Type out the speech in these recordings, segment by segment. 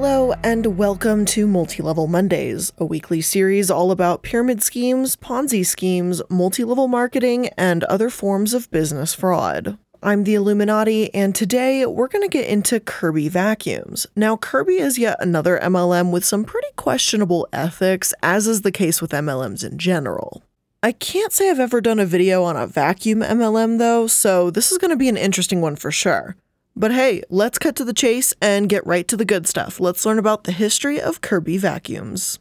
Hello, and welcome to Multi Level Mondays, a weekly series all about pyramid schemes, Ponzi schemes, multi level marketing, and other forms of business fraud. I'm the Illuminaughtii, and today we're going to get into Kirby vacuums. Now, Kirby is yet another MLM with some pretty questionable ethics, as is the case with MLMs in general. I can't say I've ever done a video on a vacuum MLM though, so this is going to be an interesting one for sure. But hey, let's cut to the chase and get right to the good stuff. Let's learn about the history of Kirby vacuums.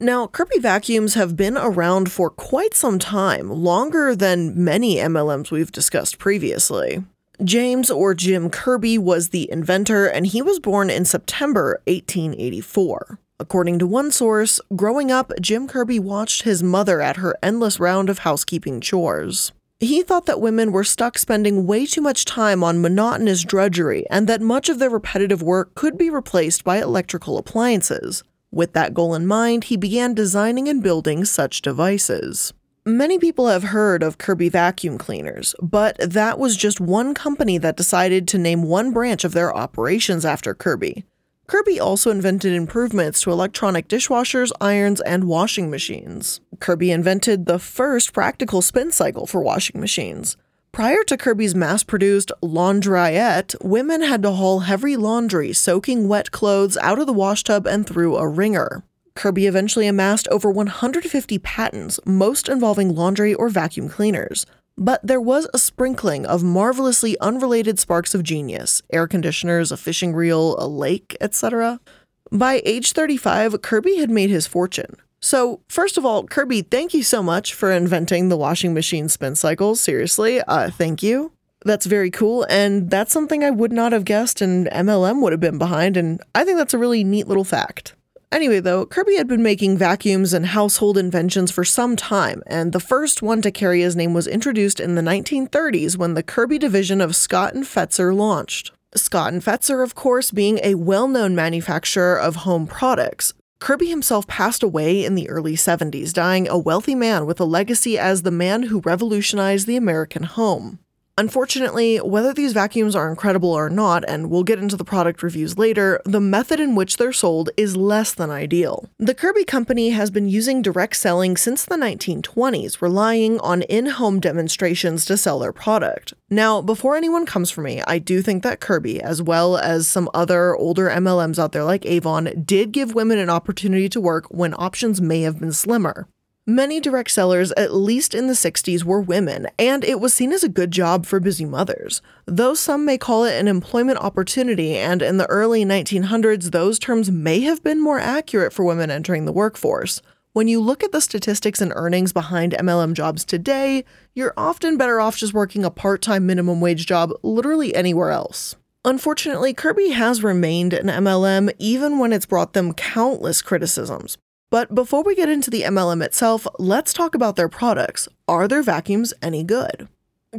Now, Kirby vacuums have been around for quite some time, longer than many MLMs we've discussed previously. James or Jim Kirby was the inventor, and he was born in September 1884. According to one source, growing up, Jim Kirby watched his mother at her endless round of housekeeping chores. He thought that women were stuck spending way too much time on monotonous drudgery and that much of their repetitive work could be replaced by electrical appliances. With that goal in mind, he began designing and building such devices. Many people have heard of Kirby vacuum cleaners, but that was just one company that decided to name one branch of their operations after Kirby. Kirby also invented improvements to electronic dishwashers, irons, and washing machines. Kirby invented the first practical spin cycle for washing machines. Prior to Kirby's mass produced laundryette, women had to haul heavy laundry, soaking wet clothes out of the washtub and through a wringer. Kirby eventually amassed over 150 patents, most involving laundry or vacuum cleaners. But there was a sprinkling of marvelously unrelated sparks of genius air conditioners, a fishing reel, a lake, etc. By age 35, Kirby had made his fortune. So, first of all, Kirby, thank you so much for inventing the washing machine spin cycle. Seriously, uh, thank you. That's very cool, and that's something I would not have guessed and MLM would have been behind, and I think that's a really neat little fact. Anyway, though, Kirby had been making vacuums and household inventions for some time, and the first one to carry his name was introduced in the 1930s when the Kirby division of Scott and Fetzer launched. Scott and Fetzer, of course, being a well known manufacturer of home products, Kirby himself passed away in the early 70s, dying a wealthy man with a legacy as the man who revolutionized the American home. Unfortunately, whether these vacuums are incredible or not, and we'll get into the product reviews later, the method in which they're sold is less than ideal. The Kirby company has been using direct selling since the 1920s, relying on in home demonstrations to sell their product. Now, before anyone comes for me, I do think that Kirby, as well as some other older MLMs out there like Avon, did give women an opportunity to work when options may have been slimmer. Many direct sellers, at least in the 60s, were women, and it was seen as a good job for busy mothers. Though some may call it an employment opportunity, and in the early 1900s, those terms may have been more accurate for women entering the workforce. When you look at the statistics and earnings behind MLM jobs today, you're often better off just working a part time minimum wage job literally anywhere else. Unfortunately, Kirby has remained an MLM even when it's brought them countless criticisms. But before we get into the MLM itself, let's talk about their products. Are their vacuums any good?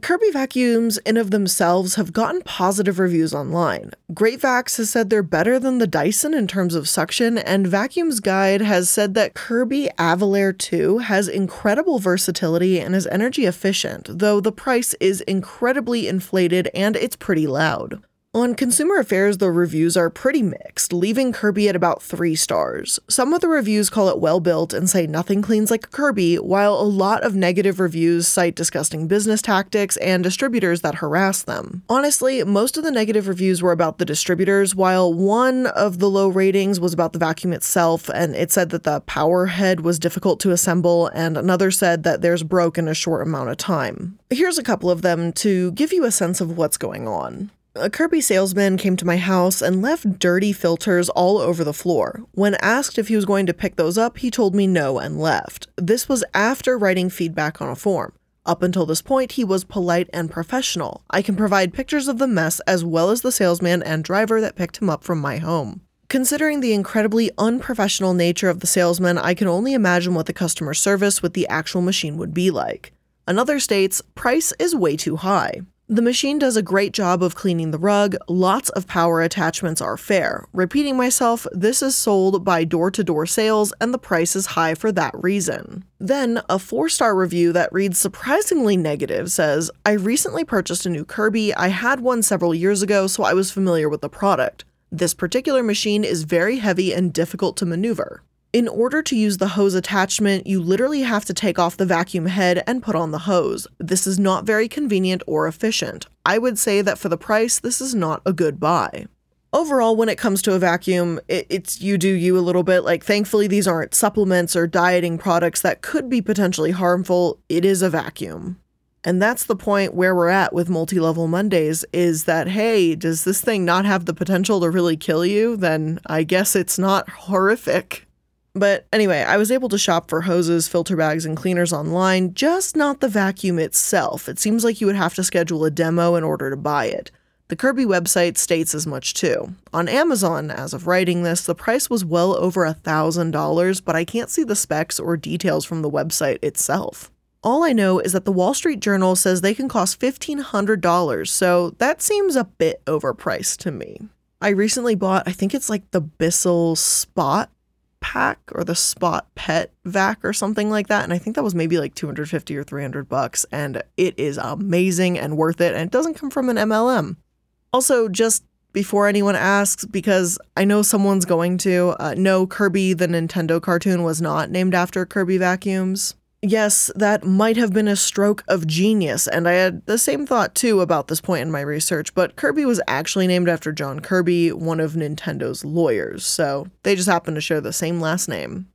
Kirby vacuums, in of themselves, have gotten positive reviews online. Great Vacs has said they're better than the Dyson in terms of suction, and Vacuums Guide has said that Kirby Avalir 2 has incredible versatility and is energy efficient, though the price is incredibly inflated and it's pretty loud. On Consumer Affairs, the reviews are pretty mixed, leaving Kirby at about three stars. Some of the reviews call it well built and say nothing cleans like a Kirby, while a lot of negative reviews cite disgusting business tactics and distributors that harass them. Honestly, most of the negative reviews were about the distributors, while one of the low ratings was about the vacuum itself, and it said that the power head was difficult to assemble, and another said that there's broke in a short amount of time. Here's a couple of them to give you a sense of what's going on. A Kirby salesman came to my house and left dirty filters all over the floor. When asked if he was going to pick those up, he told me no and left. This was after writing feedback on a form. Up until this point, he was polite and professional. I can provide pictures of the mess as well as the salesman and driver that picked him up from my home. Considering the incredibly unprofessional nature of the salesman, I can only imagine what the customer service with the actual machine would be like. Another states, price is way too high. The machine does a great job of cleaning the rug, lots of power attachments are fair. Repeating myself, this is sold by door to door sales and the price is high for that reason. Then, a four star review that reads surprisingly negative says I recently purchased a new Kirby. I had one several years ago, so I was familiar with the product. This particular machine is very heavy and difficult to maneuver. In order to use the hose attachment, you literally have to take off the vacuum head and put on the hose. This is not very convenient or efficient. I would say that for the price, this is not a good buy. Overall, when it comes to a vacuum, it, it's you do you a little bit. Like, thankfully, these aren't supplements or dieting products that could be potentially harmful. It is a vacuum. And that's the point where we're at with multi level Mondays is that, hey, does this thing not have the potential to really kill you? Then I guess it's not horrific. But anyway, I was able to shop for hoses, filter bags, and cleaners online, just not the vacuum itself. It seems like you would have to schedule a demo in order to buy it. The Kirby website states as much too. On Amazon, as of writing this, the price was well over a $1,000, but I can't see the specs or details from the website itself. All I know is that the Wall Street Journal says they can cost $1,500, so that seems a bit overpriced to me. I recently bought, I think it's like the Bissell Spot pack or the spot pet vac or something like that and i think that was maybe like 250 or 300 bucks and it is amazing and worth it and it doesn't come from an mlm also just before anyone asks because i know someone's going to uh, no kirby the nintendo cartoon was not named after kirby vacuums Yes, that might have been a stroke of genius, and I had the same thought too about this point in my research, but Kirby was actually named after John Kirby, one of Nintendo's lawyers, so they just happen to share the same last name.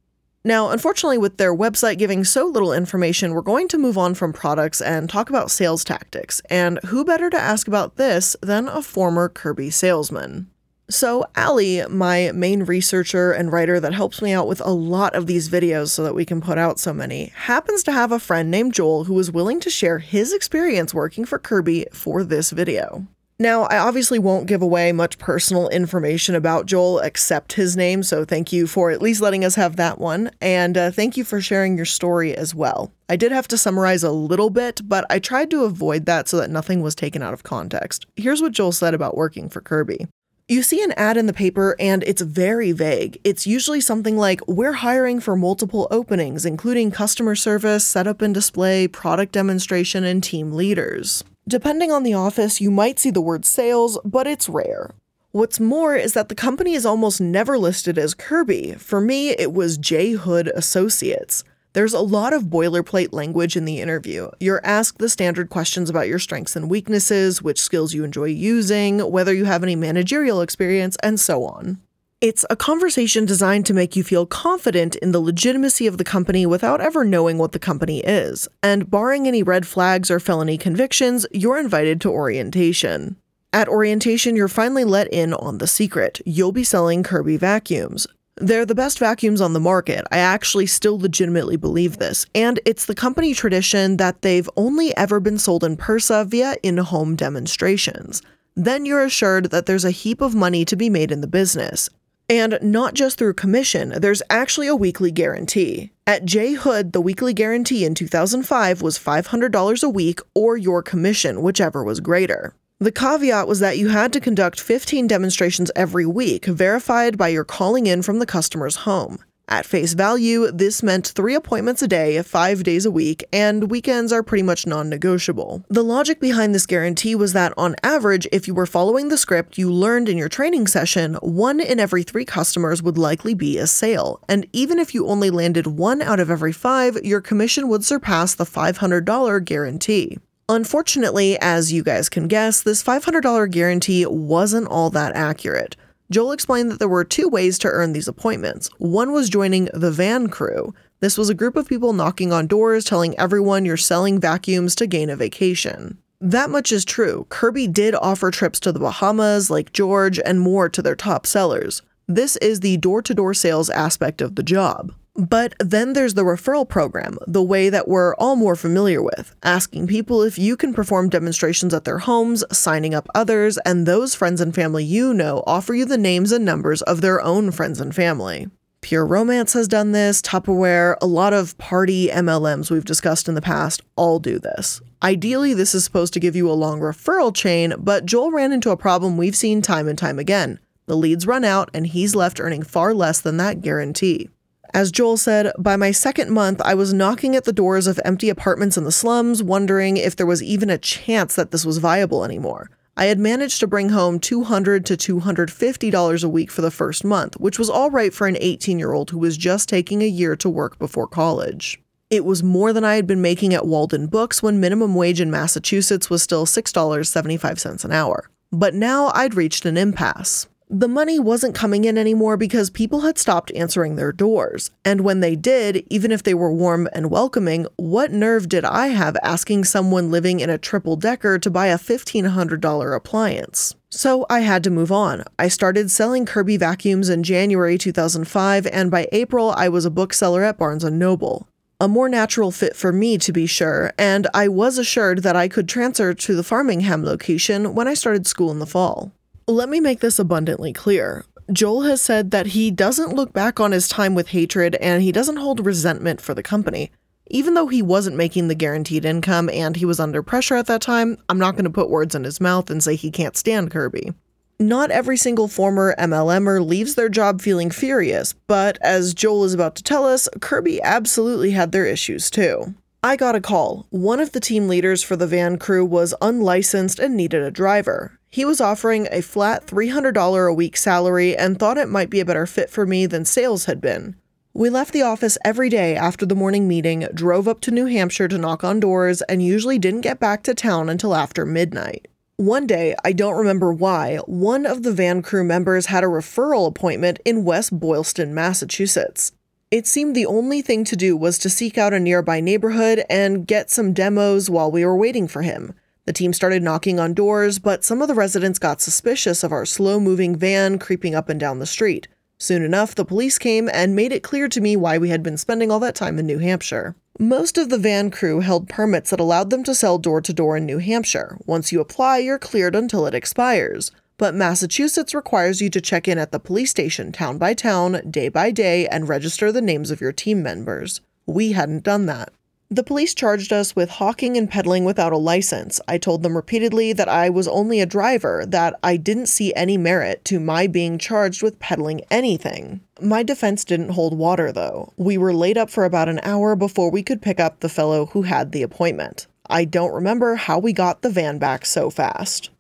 Now, unfortunately, with their website giving so little information, we're going to move on from products and talk about sales tactics, and who better to ask about this than a former Kirby salesman? So, Allie, my main researcher and writer that helps me out with a lot of these videos so that we can put out so many, happens to have a friend named Joel who was willing to share his experience working for Kirby for this video. Now, I obviously won't give away much personal information about Joel except his name, so thank you for at least letting us have that one, and uh, thank you for sharing your story as well. I did have to summarize a little bit, but I tried to avoid that so that nothing was taken out of context. Here's what Joel said about working for Kirby. You see an ad in the paper and it's very vague. It's usually something like, We're hiring for multiple openings, including customer service, setup and display, product demonstration, and team leaders. Depending on the office, you might see the word sales, but it's rare. What's more is that the company is almost never listed as Kirby. For me, it was J. Hood Associates. There's a lot of boilerplate language in the interview. You're asked the standard questions about your strengths and weaknesses, which skills you enjoy using, whether you have any managerial experience, and so on. It's a conversation designed to make you feel confident in the legitimacy of the company without ever knowing what the company is. And barring any red flags or felony convictions, you're invited to orientation. At orientation, you're finally let in on the secret. You'll be selling Kirby vacuums. They're the best vacuums on the market. I actually still legitimately believe this. And it's the company tradition that they've only ever been sold in Persa via in home demonstrations. Then you're assured that there's a heap of money to be made in the business. And not just through commission, there's actually a weekly guarantee. At J Hood, the weekly guarantee in 2005 was $500 a week or your commission, whichever was greater. The caveat was that you had to conduct 15 demonstrations every week, verified by your calling in from the customer's home. At face value, this meant three appointments a day, five days a week, and weekends are pretty much non negotiable. The logic behind this guarantee was that, on average, if you were following the script you learned in your training session, one in every three customers would likely be a sale. And even if you only landed one out of every five, your commission would surpass the $500 guarantee. Unfortunately, as you guys can guess, this $500 guarantee wasn't all that accurate. Joel explained that there were two ways to earn these appointments. One was joining the van crew. This was a group of people knocking on doors telling everyone you're selling vacuums to gain a vacation. That much is true. Kirby did offer trips to the Bahamas, Lake George, and more to their top sellers. This is the door to door sales aspect of the job. But then there's the referral program, the way that we're all more familiar with, asking people if you can perform demonstrations at their homes, signing up others, and those friends and family you know offer you the names and numbers of their own friends and family. Pure Romance has done this, Tupperware, a lot of party MLMs we've discussed in the past all do this. Ideally, this is supposed to give you a long referral chain, but Joel ran into a problem we've seen time and time again. The leads run out, and he's left earning far less than that guarantee. As Joel said, by my second month, I was knocking at the doors of empty apartments in the slums, wondering if there was even a chance that this was viable anymore. I had managed to bring home $200 to $250 a week for the first month, which was all right for an 18 year old who was just taking a year to work before college. It was more than I had been making at Waldenbooks when minimum wage in Massachusetts was still $6.75 an hour. But now I'd reached an impasse. The money wasn't coming in anymore because people had stopped answering their doors. And when they did, even if they were warm and welcoming, what nerve did I have asking someone living in a triple decker to buy a $1,500 appliance? So I had to move on. I started selling Kirby vacuums in January 2005, and by April, I was a bookseller at Barnes & Noble. A more natural fit for me, to be sure, and I was assured that I could transfer to the Farmingham location when I started school in the fall. Let me make this abundantly clear. Joel has said that he doesn't look back on his time with hatred and he doesn't hold resentment for the company. Even though he wasn't making the guaranteed income and he was under pressure at that time, I'm not going to put words in his mouth and say he can't stand Kirby. Not every single former MLMer leaves their job feeling furious, but as Joel is about to tell us, Kirby absolutely had their issues too. I got a call. One of the team leaders for the van crew was unlicensed and needed a driver. He was offering a flat $300 a week salary and thought it might be a better fit for me than sales had been. We left the office every day after the morning meeting, drove up to New Hampshire to knock on doors, and usually didn't get back to town until after midnight. One day, I don't remember why, one of the van crew members had a referral appointment in West Boylston, Massachusetts. It seemed the only thing to do was to seek out a nearby neighborhood and get some demos while we were waiting for him. The team started knocking on doors, but some of the residents got suspicious of our slow moving van creeping up and down the street. Soon enough, the police came and made it clear to me why we had been spending all that time in New Hampshire. Most of the van crew held permits that allowed them to sell door to door in New Hampshire. Once you apply, you're cleared until it expires but Massachusetts requires you to check in at the police station town by town, day by day, and register the names of your team members. We hadn't done that. The police charged us with hawking and peddling without a license. I told them repeatedly that I was only a driver, that I didn't see any merit to my being charged with peddling anything. My defense didn't hold water, though. We were laid up for about an hour before we could pick up the fellow who had the appointment. I don't remember how we got the van back so fast.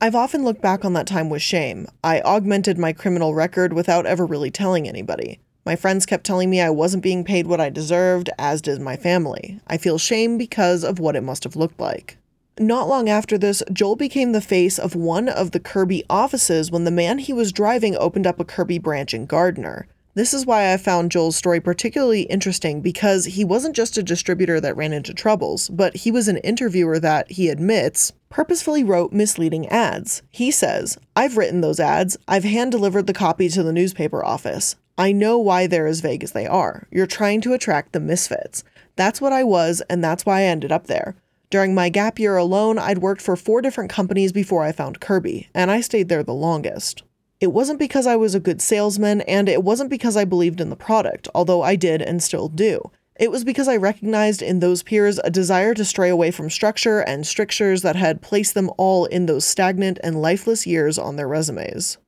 I've often looked back on that time with shame. I augmented my criminal record without ever really telling anybody. My friends kept telling me I wasn't being paid what I deserved, as did my family. I feel shame because of what it must have looked like. Not long after this, Joel became the face of one of the Kirby offices when the man he was driving opened up a Kirby branch in Gardner. This is why I found Joel's story particularly interesting because he wasn't just a distributor that ran into troubles, but he was an interviewer that, he admits, purposefully wrote misleading ads. He says, I've written those ads, I've hand delivered the copy to the newspaper office. I know why they're as vague as they are. You're trying to attract the misfits. That's what I was, and that's why I ended up there. During my gap year alone, I'd worked for four different companies before I found Kirby, and I stayed there the longest. It wasn't because I was a good salesman, and it wasn't because I believed in the product, although I did and still do. It was because I recognized in those peers a desire to stray away from structure and strictures that had placed them all in those stagnant and lifeless years on their resumes.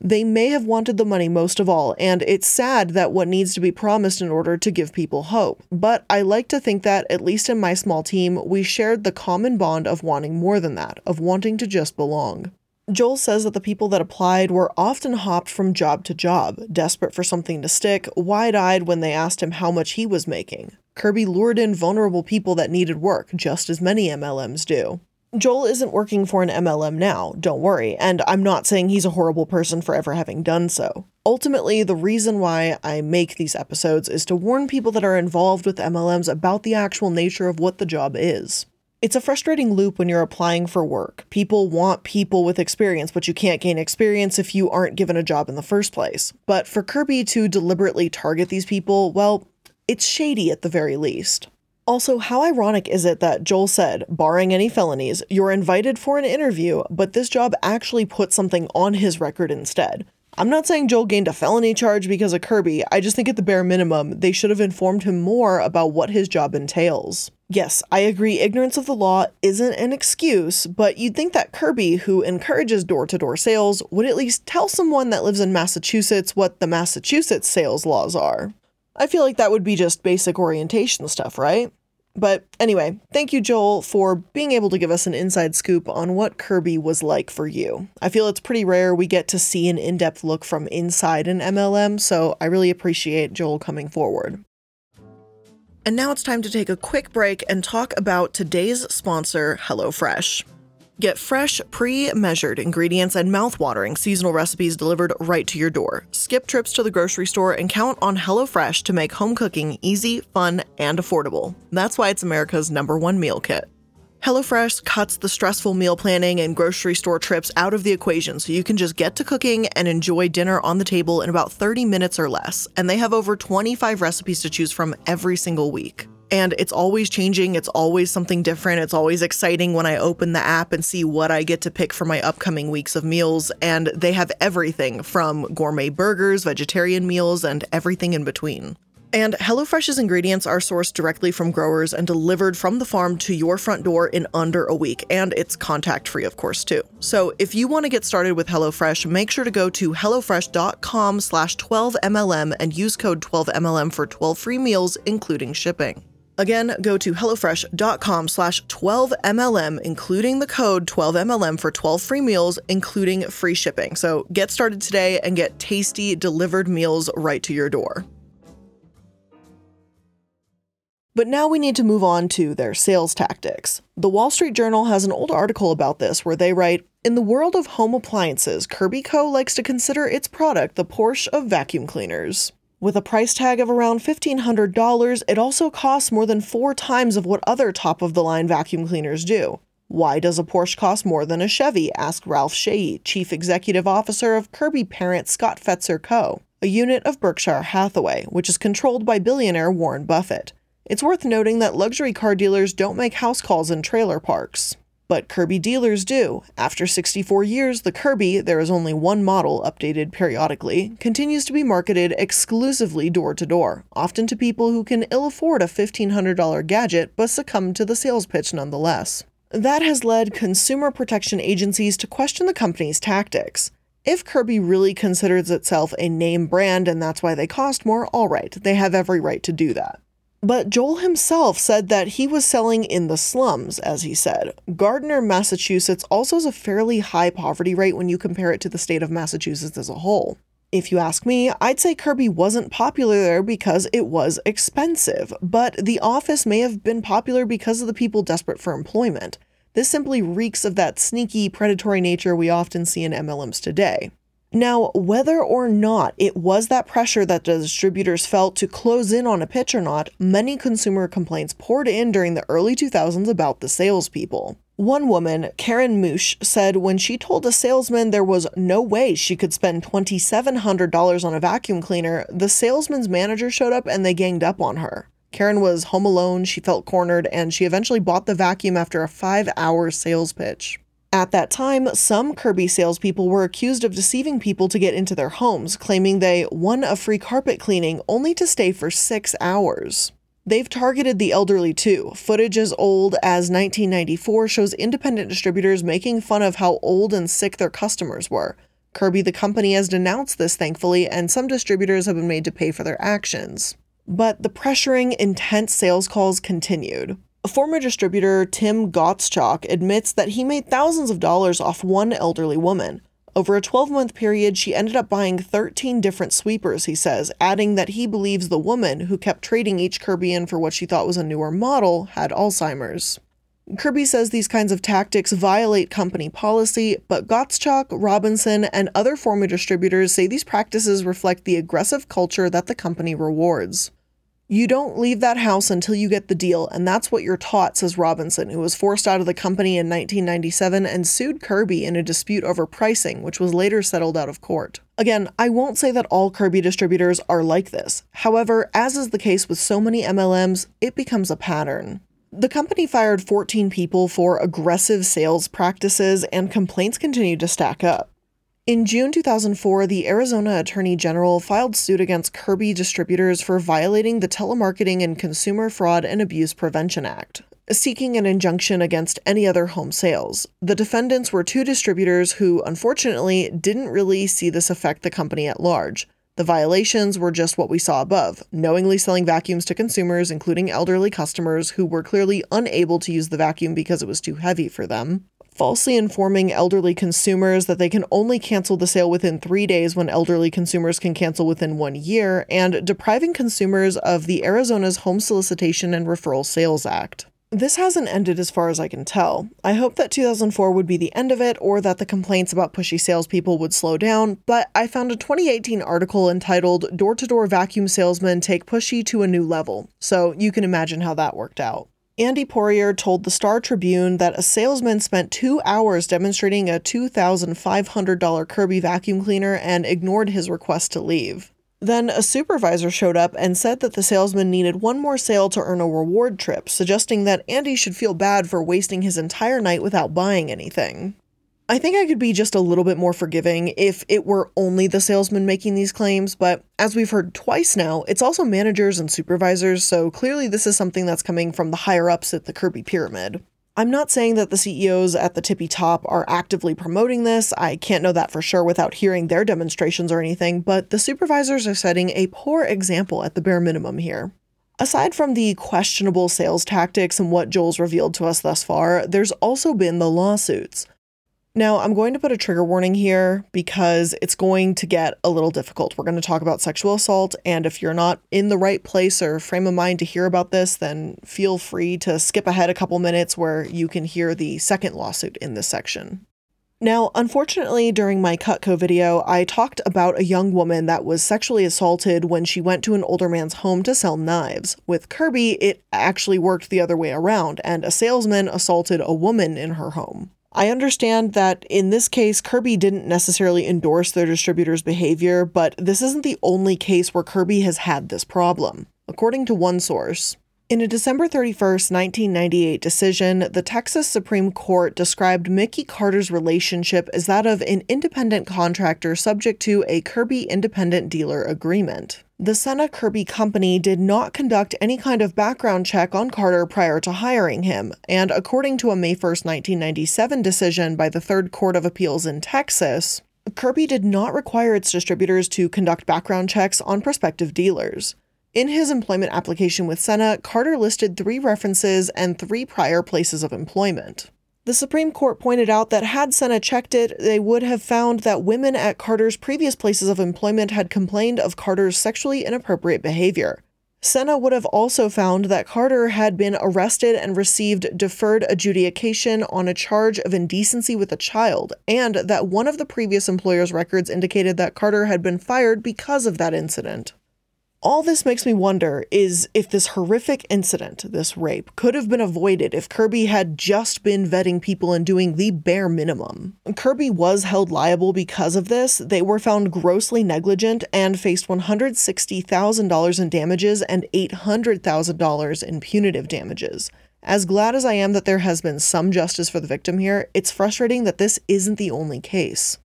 They may have wanted the money most of all, and it's sad that what needs to be promised in order to give people hope. But I like to think that, at least in my small team, we shared the common bond of wanting more than that, of wanting to just belong. Joel says that the people that applied were often hopped from job to job, desperate for something to stick, wide eyed when they asked him how much he was making. Kirby lured in vulnerable people that needed work, just as many MLMs do. Joel isn't working for an MLM now, don't worry, and I'm not saying he's a horrible person for ever having done so. Ultimately, the reason why I make these episodes is to warn people that are involved with MLMs about the actual nature of what the job is. It's a frustrating loop when you're applying for work. People want people with experience, but you can't gain experience if you aren't given a job in the first place. But for Kirby to deliberately target these people, well, it's shady at the very least. Also, how ironic is it that Joel said, barring any felonies, you're invited for an interview, but this job actually put something on his record instead? I'm not saying Joel gained a felony charge because of Kirby, I just think at the bare minimum, they should have informed him more about what his job entails. Yes, I agree ignorance of the law isn't an excuse, but you'd think that Kirby, who encourages door to door sales, would at least tell someone that lives in Massachusetts what the Massachusetts sales laws are. I feel like that would be just basic orientation stuff, right? But anyway, thank you, Joel, for being able to give us an inside scoop on what Kirby was like for you. I feel it's pretty rare we get to see an in depth look from inside an MLM, so I really appreciate Joel coming forward. And now it's time to take a quick break and talk about today's sponsor, HelloFresh. Get fresh, pre measured ingredients and mouth-watering seasonal recipes delivered right to your door. Skip trips to the grocery store and count on HelloFresh to make home cooking easy, fun, and affordable. That's why it's America's number one meal kit. HelloFresh cuts the stressful meal planning and grocery store trips out of the equation so you can just get to cooking and enjoy dinner on the table in about 30 minutes or less. And they have over 25 recipes to choose from every single week. And it's always changing, it's always something different. It's always exciting when I open the app and see what I get to pick for my upcoming weeks of meals. And they have everything from gourmet burgers, vegetarian meals, and everything in between. And HelloFresh's ingredients are sourced directly from growers and delivered from the farm to your front door in under a week. And it's contact free, of course, too. So if you want to get started with HelloFresh, make sure to go to HelloFresh.com slash 12MLM and use code 12MLM for 12 free meals, including shipping. Again, go to HelloFresh.com slash 12MLM, including the code 12MLM for 12 free meals, including free shipping. So get started today and get tasty delivered meals right to your door. But now we need to move on to their sales tactics. The Wall Street Journal has an old article about this where they write In the world of home appliances, Kirby Co. likes to consider its product the Porsche of vacuum cleaners. With a price tag of around $1,500, it also costs more than four times of what other top of the line vacuum cleaners do. Why does a Porsche cost more than a Chevy? asked Ralph Shehey, chief executive officer of Kirby parent Scott Fetzer Co., a unit of Berkshire Hathaway, which is controlled by billionaire Warren Buffett. It's worth noting that luxury car dealers don't make house calls in trailer parks. But Kirby dealers do. After 64 years, the Kirby, there is only one model updated periodically, continues to be marketed exclusively door to door, often to people who can ill afford a $1,500 gadget but succumb to the sales pitch nonetheless. That has led consumer protection agencies to question the company's tactics. If Kirby really considers itself a name brand and that's why they cost more, alright, they have every right to do that. But Joel himself said that he was selling in the slums, as he said. Gardner, Massachusetts also has a fairly high poverty rate when you compare it to the state of Massachusetts as a whole. If you ask me, I'd say Kirby wasn't popular there because it was expensive, but The Office may have been popular because of the people desperate for employment. This simply reeks of that sneaky, predatory nature we often see in MLMs today. Now, whether or not it was that pressure that the distributors felt to close in on a pitch or not, many consumer complaints poured in during the early 2000s about the salespeople. One woman, Karen Moosh, said when she told a salesman there was no way she could spend $2,700 on a vacuum cleaner, the salesman's manager showed up and they ganged up on her. Karen was home alone, she felt cornered, and she eventually bought the vacuum after a five hour sales pitch. At that time, some Kirby salespeople were accused of deceiving people to get into their homes, claiming they won a free carpet cleaning only to stay for six hours. They've targeted the elderly too. Footage as old as 1994 shows independent distributors making fun of how old and sick their customers were. Kirby, the company, has denounced this thankfully, and some distributors have been made to pay for their actions. But the pressuring, intense sales calls continued. A former distributor, Tim Gottschalk, admits that he made thousands of dollars off one elderly woman. Over a 12 month period, she ended up buying 13 different sweepers, he says, adding that he believes the woman, who kept trading each Kirby in for what she thought was a newer model, had Alzheimer's. Kirby says these kinds of tactics violate company policy, but Gottschalk, Robinson, and other former distributors say these practices reflect the aggressive culture that the company rewards. You don't leave that house until you get the deal, and that's what you're taught, says Robinson, who was forced out of the company in 1997 and sued Kirby in a dispute over pricing, which was later settled out of court. Again, I won't say that all Kirby distributors are like this. However, as is the case with so many MLMs, it becomes a pattern. The company fired 14 people for aggressive sales practices, and complaints continued to stack up. In June 2004, the Arizona Attorney General filed suit against Kirby distributors for violating the Telemarketing and Consumer Fraud and Abuse Prevention Act, seeking an injunction against any other home sales. The defendants were two distributors who, unfortunately, didn't really see this affect the company at large. The violations were just what we saw above knowingly selling vacuums to consumers, including elderly customers who were clearly unable to use the vacuum because it was too heavy for them, falsely informing elderly consumers that they can only cancel the sale within three days when elderly consumers can cancel within one year, and depriving consumers of the Arizona's Home Solicitation and Referral Sales Act. This hasn't ended as far as I can tell. I hope that 2004 would be the end of it or that the complaints about pushy salespeople would slow down, but I found a 2018 article entitled Door to Door Vacuum Salesmen Take Pushy to a New Level, so you can imagine how that worked out. Andy Poirier told the Star Tribune that a salesman spent two hours demonstrating a $2,500 Kirby vacuum cleaner and ignored his request to leave. Then a supervisor showed up and said that the salesman needed one more sale to earn a reward trip, suggesting that Andy should feel bad for wasting his entire night without buying anything. I think I could be just a little bit more forgiving if it were only the salesman making these claims, but as we've heard twice now, it's also managers and supervisors, so clearly this is something that's coming from the higher ups at the Kirby pyramid. I'm not saying that the CEOs at the tippy top are actively promoting this. I can't know that for sure without hearing their demonstrations or anything, but the supervisors are setting a poor example at the bare minimum here. Aside from the questionable sales tactics and what Joel's revealed to us thus far, there's also been the lawsuits. Now, I'm going to put a trigger warning here because it's going to get a little difficult. We're going to talk about sexual assault, and if you're not in the right place or frame of mind to hear about this, then feel free to skip ahead a couple minutes where you can hear the second lawsuit in this section. Now, unfortunately, during my Cutco video, I talked about a young woman that was sexually assaulted when she went to an older man's home to sell knives. With Kirby, it actually worked the other way around, and a salesman assaulted a woman in her home. I understand that in this case, Kirby didn't necessarily endorse their distributor's behavior, but this isn't the only case where Kirby has had this problem. According to one source, in a December 31, 1998 decision, the Texas Supreme Court described Mickey Carter's relationship as that of an independent contractor subject to a Kirby independent dealer agreement. The Senna Kirby Company did not conduct any kind of background check on Carter prior to hiring him, and according to a May 1, 1997 decision by the Third Court of Appeals in Texas, Kirby did not require its distributors to conduct background checks on prospective dealers. In his employment application with Senna, Carter listed three references and three prior places of employment. The Supreme Court pointed out that had Senna checked it, they would have found that women at Carter's previous places of employment had complained of Carter's sexually inappropriate behavior. Senna would have also found that Carter had been arrested and received deferred adjudication on a charge of indecency with a child, and that one of the previous employer's records indicated that Carter had been fired because of that incident. All this makes me wonder is if this horrific incident, this rape, could have been avoided if Kirby had just been vetting people and doing the bare minimum. Kirby was held liable because of this. They were found grossly negligent and faced $160,000 in damages and $800,000 in punitive damages. As glad as I am that there has been some justice for the victim here, it's frustrating that this isn't the only case.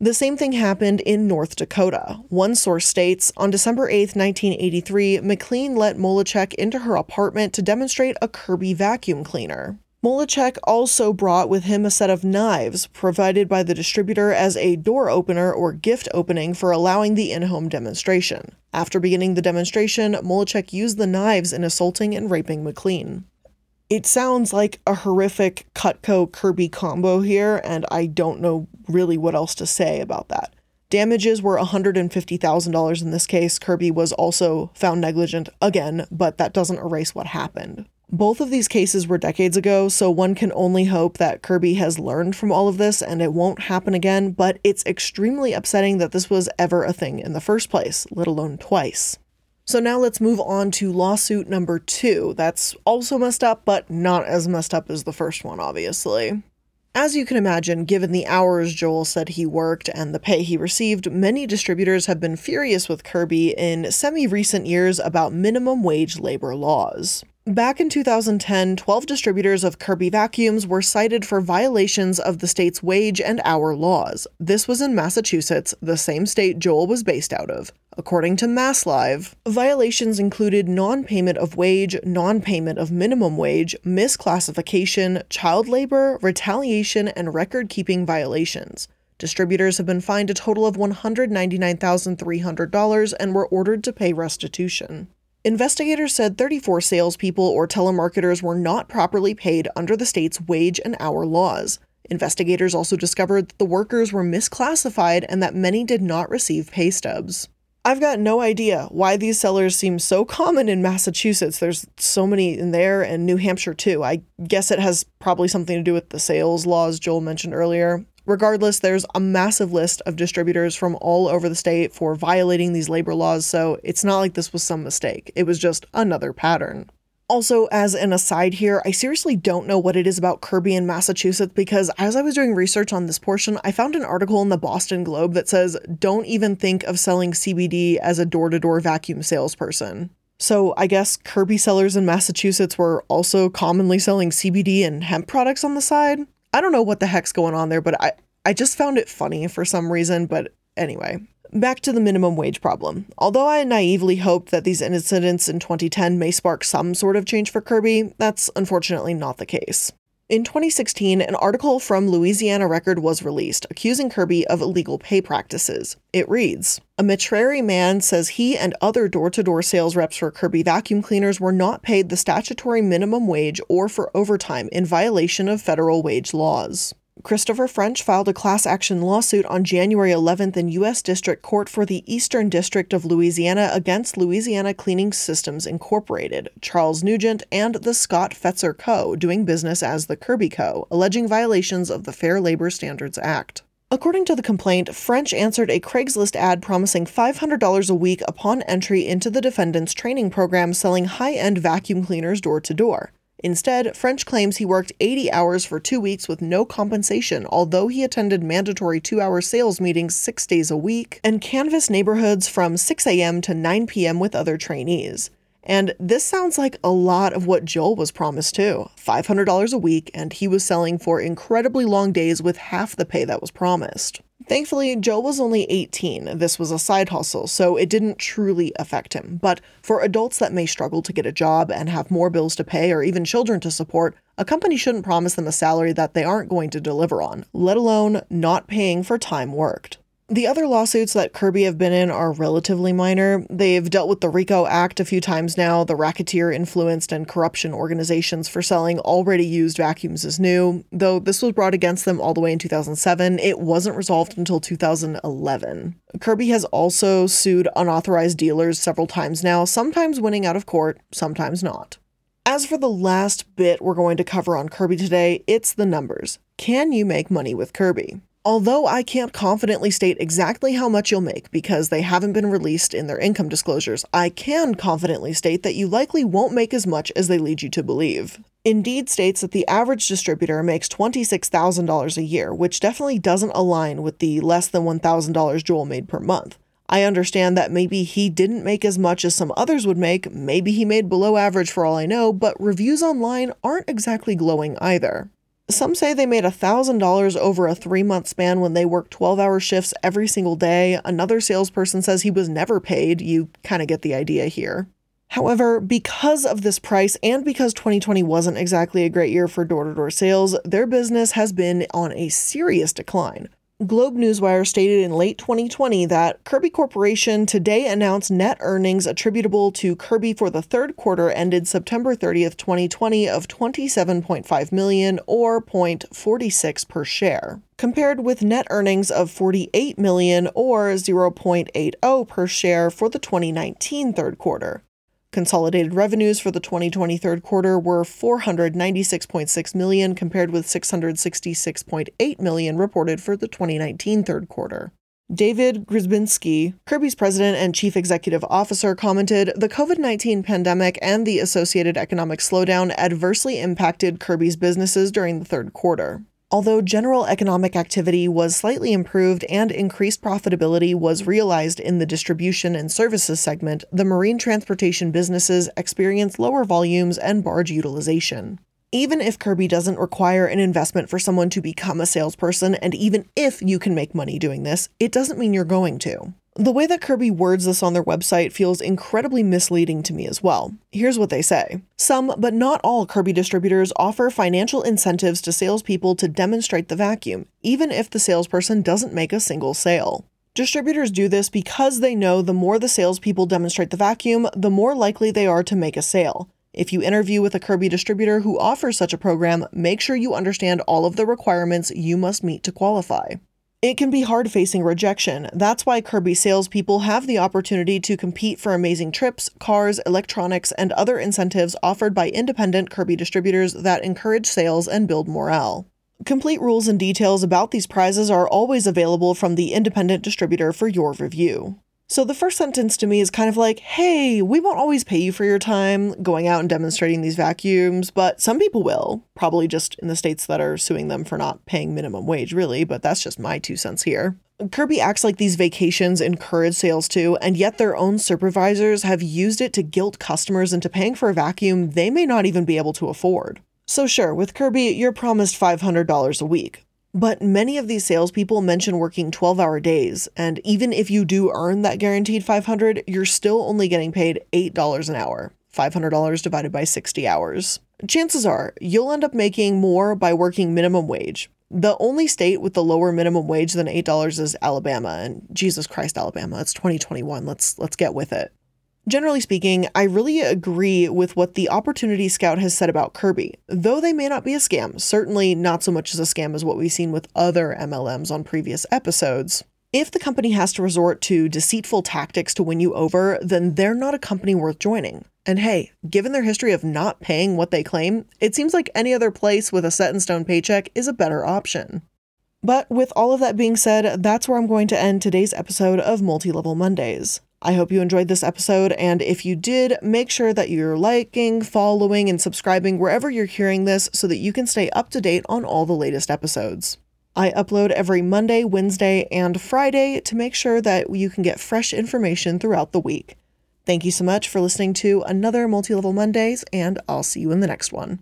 The same thing happened in North Dakota. One source states on December 8, 1983, McLean let Molechek into her apartment to demonstrate a Kirby vacuum cleaner. Molechek also brought with him a set of knives provided by the distributor as a door opener or gift opening for allowing the in home demonstration. After beginning the demonstration, Molechek used the knives in assaulting and raping McLean. It sounds like a horrific Cutco Kirby combo here, and I don't know really what else to say about that. Damages were $150,000 in this case. Kirby was also found negligent again, but that doesn't erase what happened. Both of these cases were decades ago, so one can only hope that Kirby has learned from all of this and it won't happen again, but it's extremely upsetting that this was ever a thing in the first place, let alone twice. So now let's move on to lawsuit number two. That's also messed up, but not as messed up as the first one, obviously. As you can imagine, given the hours Joel said he worked and the pay he received, many distributors have been furious with Kirby in semi recent years about minimum wage labor laws. Back in 2010, 12 distributors of Kirby vacuums were cited for violations of the state's wage and hour laws. This was in Massachusetts, the same state Joel was based out of. According to MassLive, violations included non payment of wage, non payment of minimum wage, misclassification, child labor, retaliation, and record keeping violations. Distributors have been fined a total of $199,300 and were ordered to pay restitution. Investigators said 34 salespeople or telemarketers were not properly paid under the state's wage and hour laws. Investigators also discovered that the workers were misclassified and that many did not receive pay stubs. I've got no idea why these sellers seem so common in Massachusetts. There's so many in there and New Hampshire too. I guess it has probably something to do with the sales laws Joel mentioned earlier. Regardless, there's a massive list of distributors from all over the state for violating these labor laws, so it's not like this was some mistake. It was just another pattern. Also, as an aside here, I seriously don't know what it is about Kirby in Massachusetts because as I was doing research on this portion, I found an article in the Boston Globe that says, don't even think of selling CBD as a door to door vacuum salesperson. So I guess Kirby sellers in Massachusetts were also commonly selling CBD and hemp products on the side. I don't know what the heck's going on there, but I, I just found it funny for some reason. But anyway, back to the minimum wage problem. Although I naively hoped that these incidents in 2010 may spark some sort of change for Kirby, that's unfortunately not the case. In 2016, an article from Louisiana Record was released accusing Kirby of illegal pay practices. It reads A Metrairie man says he and other door to door sales reps for Kirby vacuum cleaners were not paid the statutory minimum wage or for overtime in violation of federal wage laws. Christopher French filed a class action lawsuit on January 11th in U.S. District Court for the Eastern District of Louisiana against Louisiana Cleaning Systems Incorporated, Charles Nugent, and the Scott Fetzer Co., doing business as the Kirby Co., alleging violations of the Fair Labor Standards Act. According to the complaint, French answered a Craigslist ad promising $500 a week upon entry into the defendant's training program selling high end vacuum cleaners door to door. Instead, French claims he worked 80 hours for two weeks with no compensation, although he attended mandatory two hour sales meetings six days a week and canvassed neighborhoods from 6 a.m. to 9 p.m. with other trainees. And this sounds like a lot of what Joel was promised too $500 a week, and he was selling for incredibly long days with half the pay that was promised. Thankfully, Joe was only 18. This was a side hustle, so it didn't truly affect him. But for adults that may struggle to get a job and have more bills to pay or even children to support, a company shouldn't promise them a salary that they aren't going to deliver on, let alone not paying for time worked. The other lawsuits that Kirby have been in are relatively minor. They've dealt with the RICO Act a few times now, the racketeer influenced and corruption organizations for selling already used vacuums as new. Though this was brought against them all the way in 2007, it wasn't resolved until 2011. Kirby has also sued unauthorized dealers several times now, sometimes winning out of court, sometimes not. As for the last bit we're going to cover on Kirby today, it's the numbers. Can you make money with Kirby? Although I can't confidently state exactly how much you'll make because they haven't been released in their income disclosures, I can confidently state that you likely won't make as much as they lead you to believe. Indeed states that the average distributor makes $26,000 a year, which definitely doesn't align with the less than $1,000 Joel made per month. I understand that maybe he didn't make as much as some others would make, maybe he made below average for all I know, but reviews online aren't exactly glowing either. Some say they made $1,000 over a three month span when they worked 12 hour shifts every single day. Another salesperson says he was never paid. You kind of get the idea here. However, because of this price and because 2020 wasn't exactly a great year for door to door sales, their business has been on a serious decline. Globe Newswire stated in late 2020 that Kirby Corporation today announced net earnings attributable to Kirby for the third quarter ended September 30th, 2020 of 27.5 million or 0.46 per share, compared with net earnings of 48 million or 0.80 per share for the 2019 third quarter. Consolidated revenues for the 2020 third quarter were 496.6 million compared with 666.8 million reported for the 2019 third quarter. David Grzebinski, Kirby's president and chief executive officer, commented The COVID 19 pandemic and the associated economic slowdown adversely impacted Kirby's businesses during the third quarter. Although general economic activity was slightly improved and increased profitability was realized in the distribution and services segment, the marine transportation businesses experienced lower volumes and barge utilization. Even if Kirby doesn't require an investment for someone to become a salesperson, and even if you can make money doing this, it doesn't mean you're going to. The way that Kirby words this on their website feels incredibly misleading to me as well. Here's what they say Some, but not all, Kirby distributors offer financial incentives to salespeople to demonstrate the vacuum, even if the salesperson doesn't make a single sale. Distributors do this because they know the more the salespeople demonstrate the vacuum, the more likely they are to make a sale. If you interview with a Kirby distributor who offers such a program, make sure you understand all of the requirements you must meet to qualify. It can be hard facing rejection. That's why Kirby salespeople have the opportunity to compete for amazing trips, cars, electronics, and other incentives offered by independent Kirby distributors that encourage sales and build morale. Complete rules and details about these prizes are always available from the independent distributor for your review. So the first sentence to me is kind of like, hey, we won't always pay you for your time going out and demonstrating these vacuums, but some people will. Probably just in the states that are suing them for not paying minimum wage, really, but that's just my two cents here. Kirby acts like these vacations encourage sales too, and yet their own supervisors have used it to guilt customers into paying for a vacuum they may not even be able to afford. So, sure, with Kirby, you're promised $500 a week. But many of these salespeople mention working 12 hour days, and even if you do earn that guaranteed 500, you're still only getting paid $8 an hour. $500 divided by 60 hours. Chances are you'll end up making more by working minimum wage. The only state with the lower minimum wage than $8 is Alabama, and Jesus Christ, Alabama, it's 2021. Let's let's get with it. Generally speaking, I really agree with what the Opportunity Scout has said about Kirby. Though they may not be a scam, certainly not so much as a scam as what we've seen with other MLMs on previous episodes. If the company has to resort to deceitful tactics to win you over, then they're not a company worth joining. And hey, given their history of not paying what they claim, it seems like any other place with a set in stone paycheck is a better option. But with all of that being said, that's where I'm going to end today's episode of Multi Level Mondays. I hope you enjoyed this episode, and if you did, make sure that you're liking, following, and subscribing wherever you're hearing this so that you can stay up to date on all the latest episodes. I upload every Monday, Wednesday, and Friday to make sure that you can get fresh information throughout the week. Thank you so much for listening to another Multi Level Mondays, and I'll see you in the next one.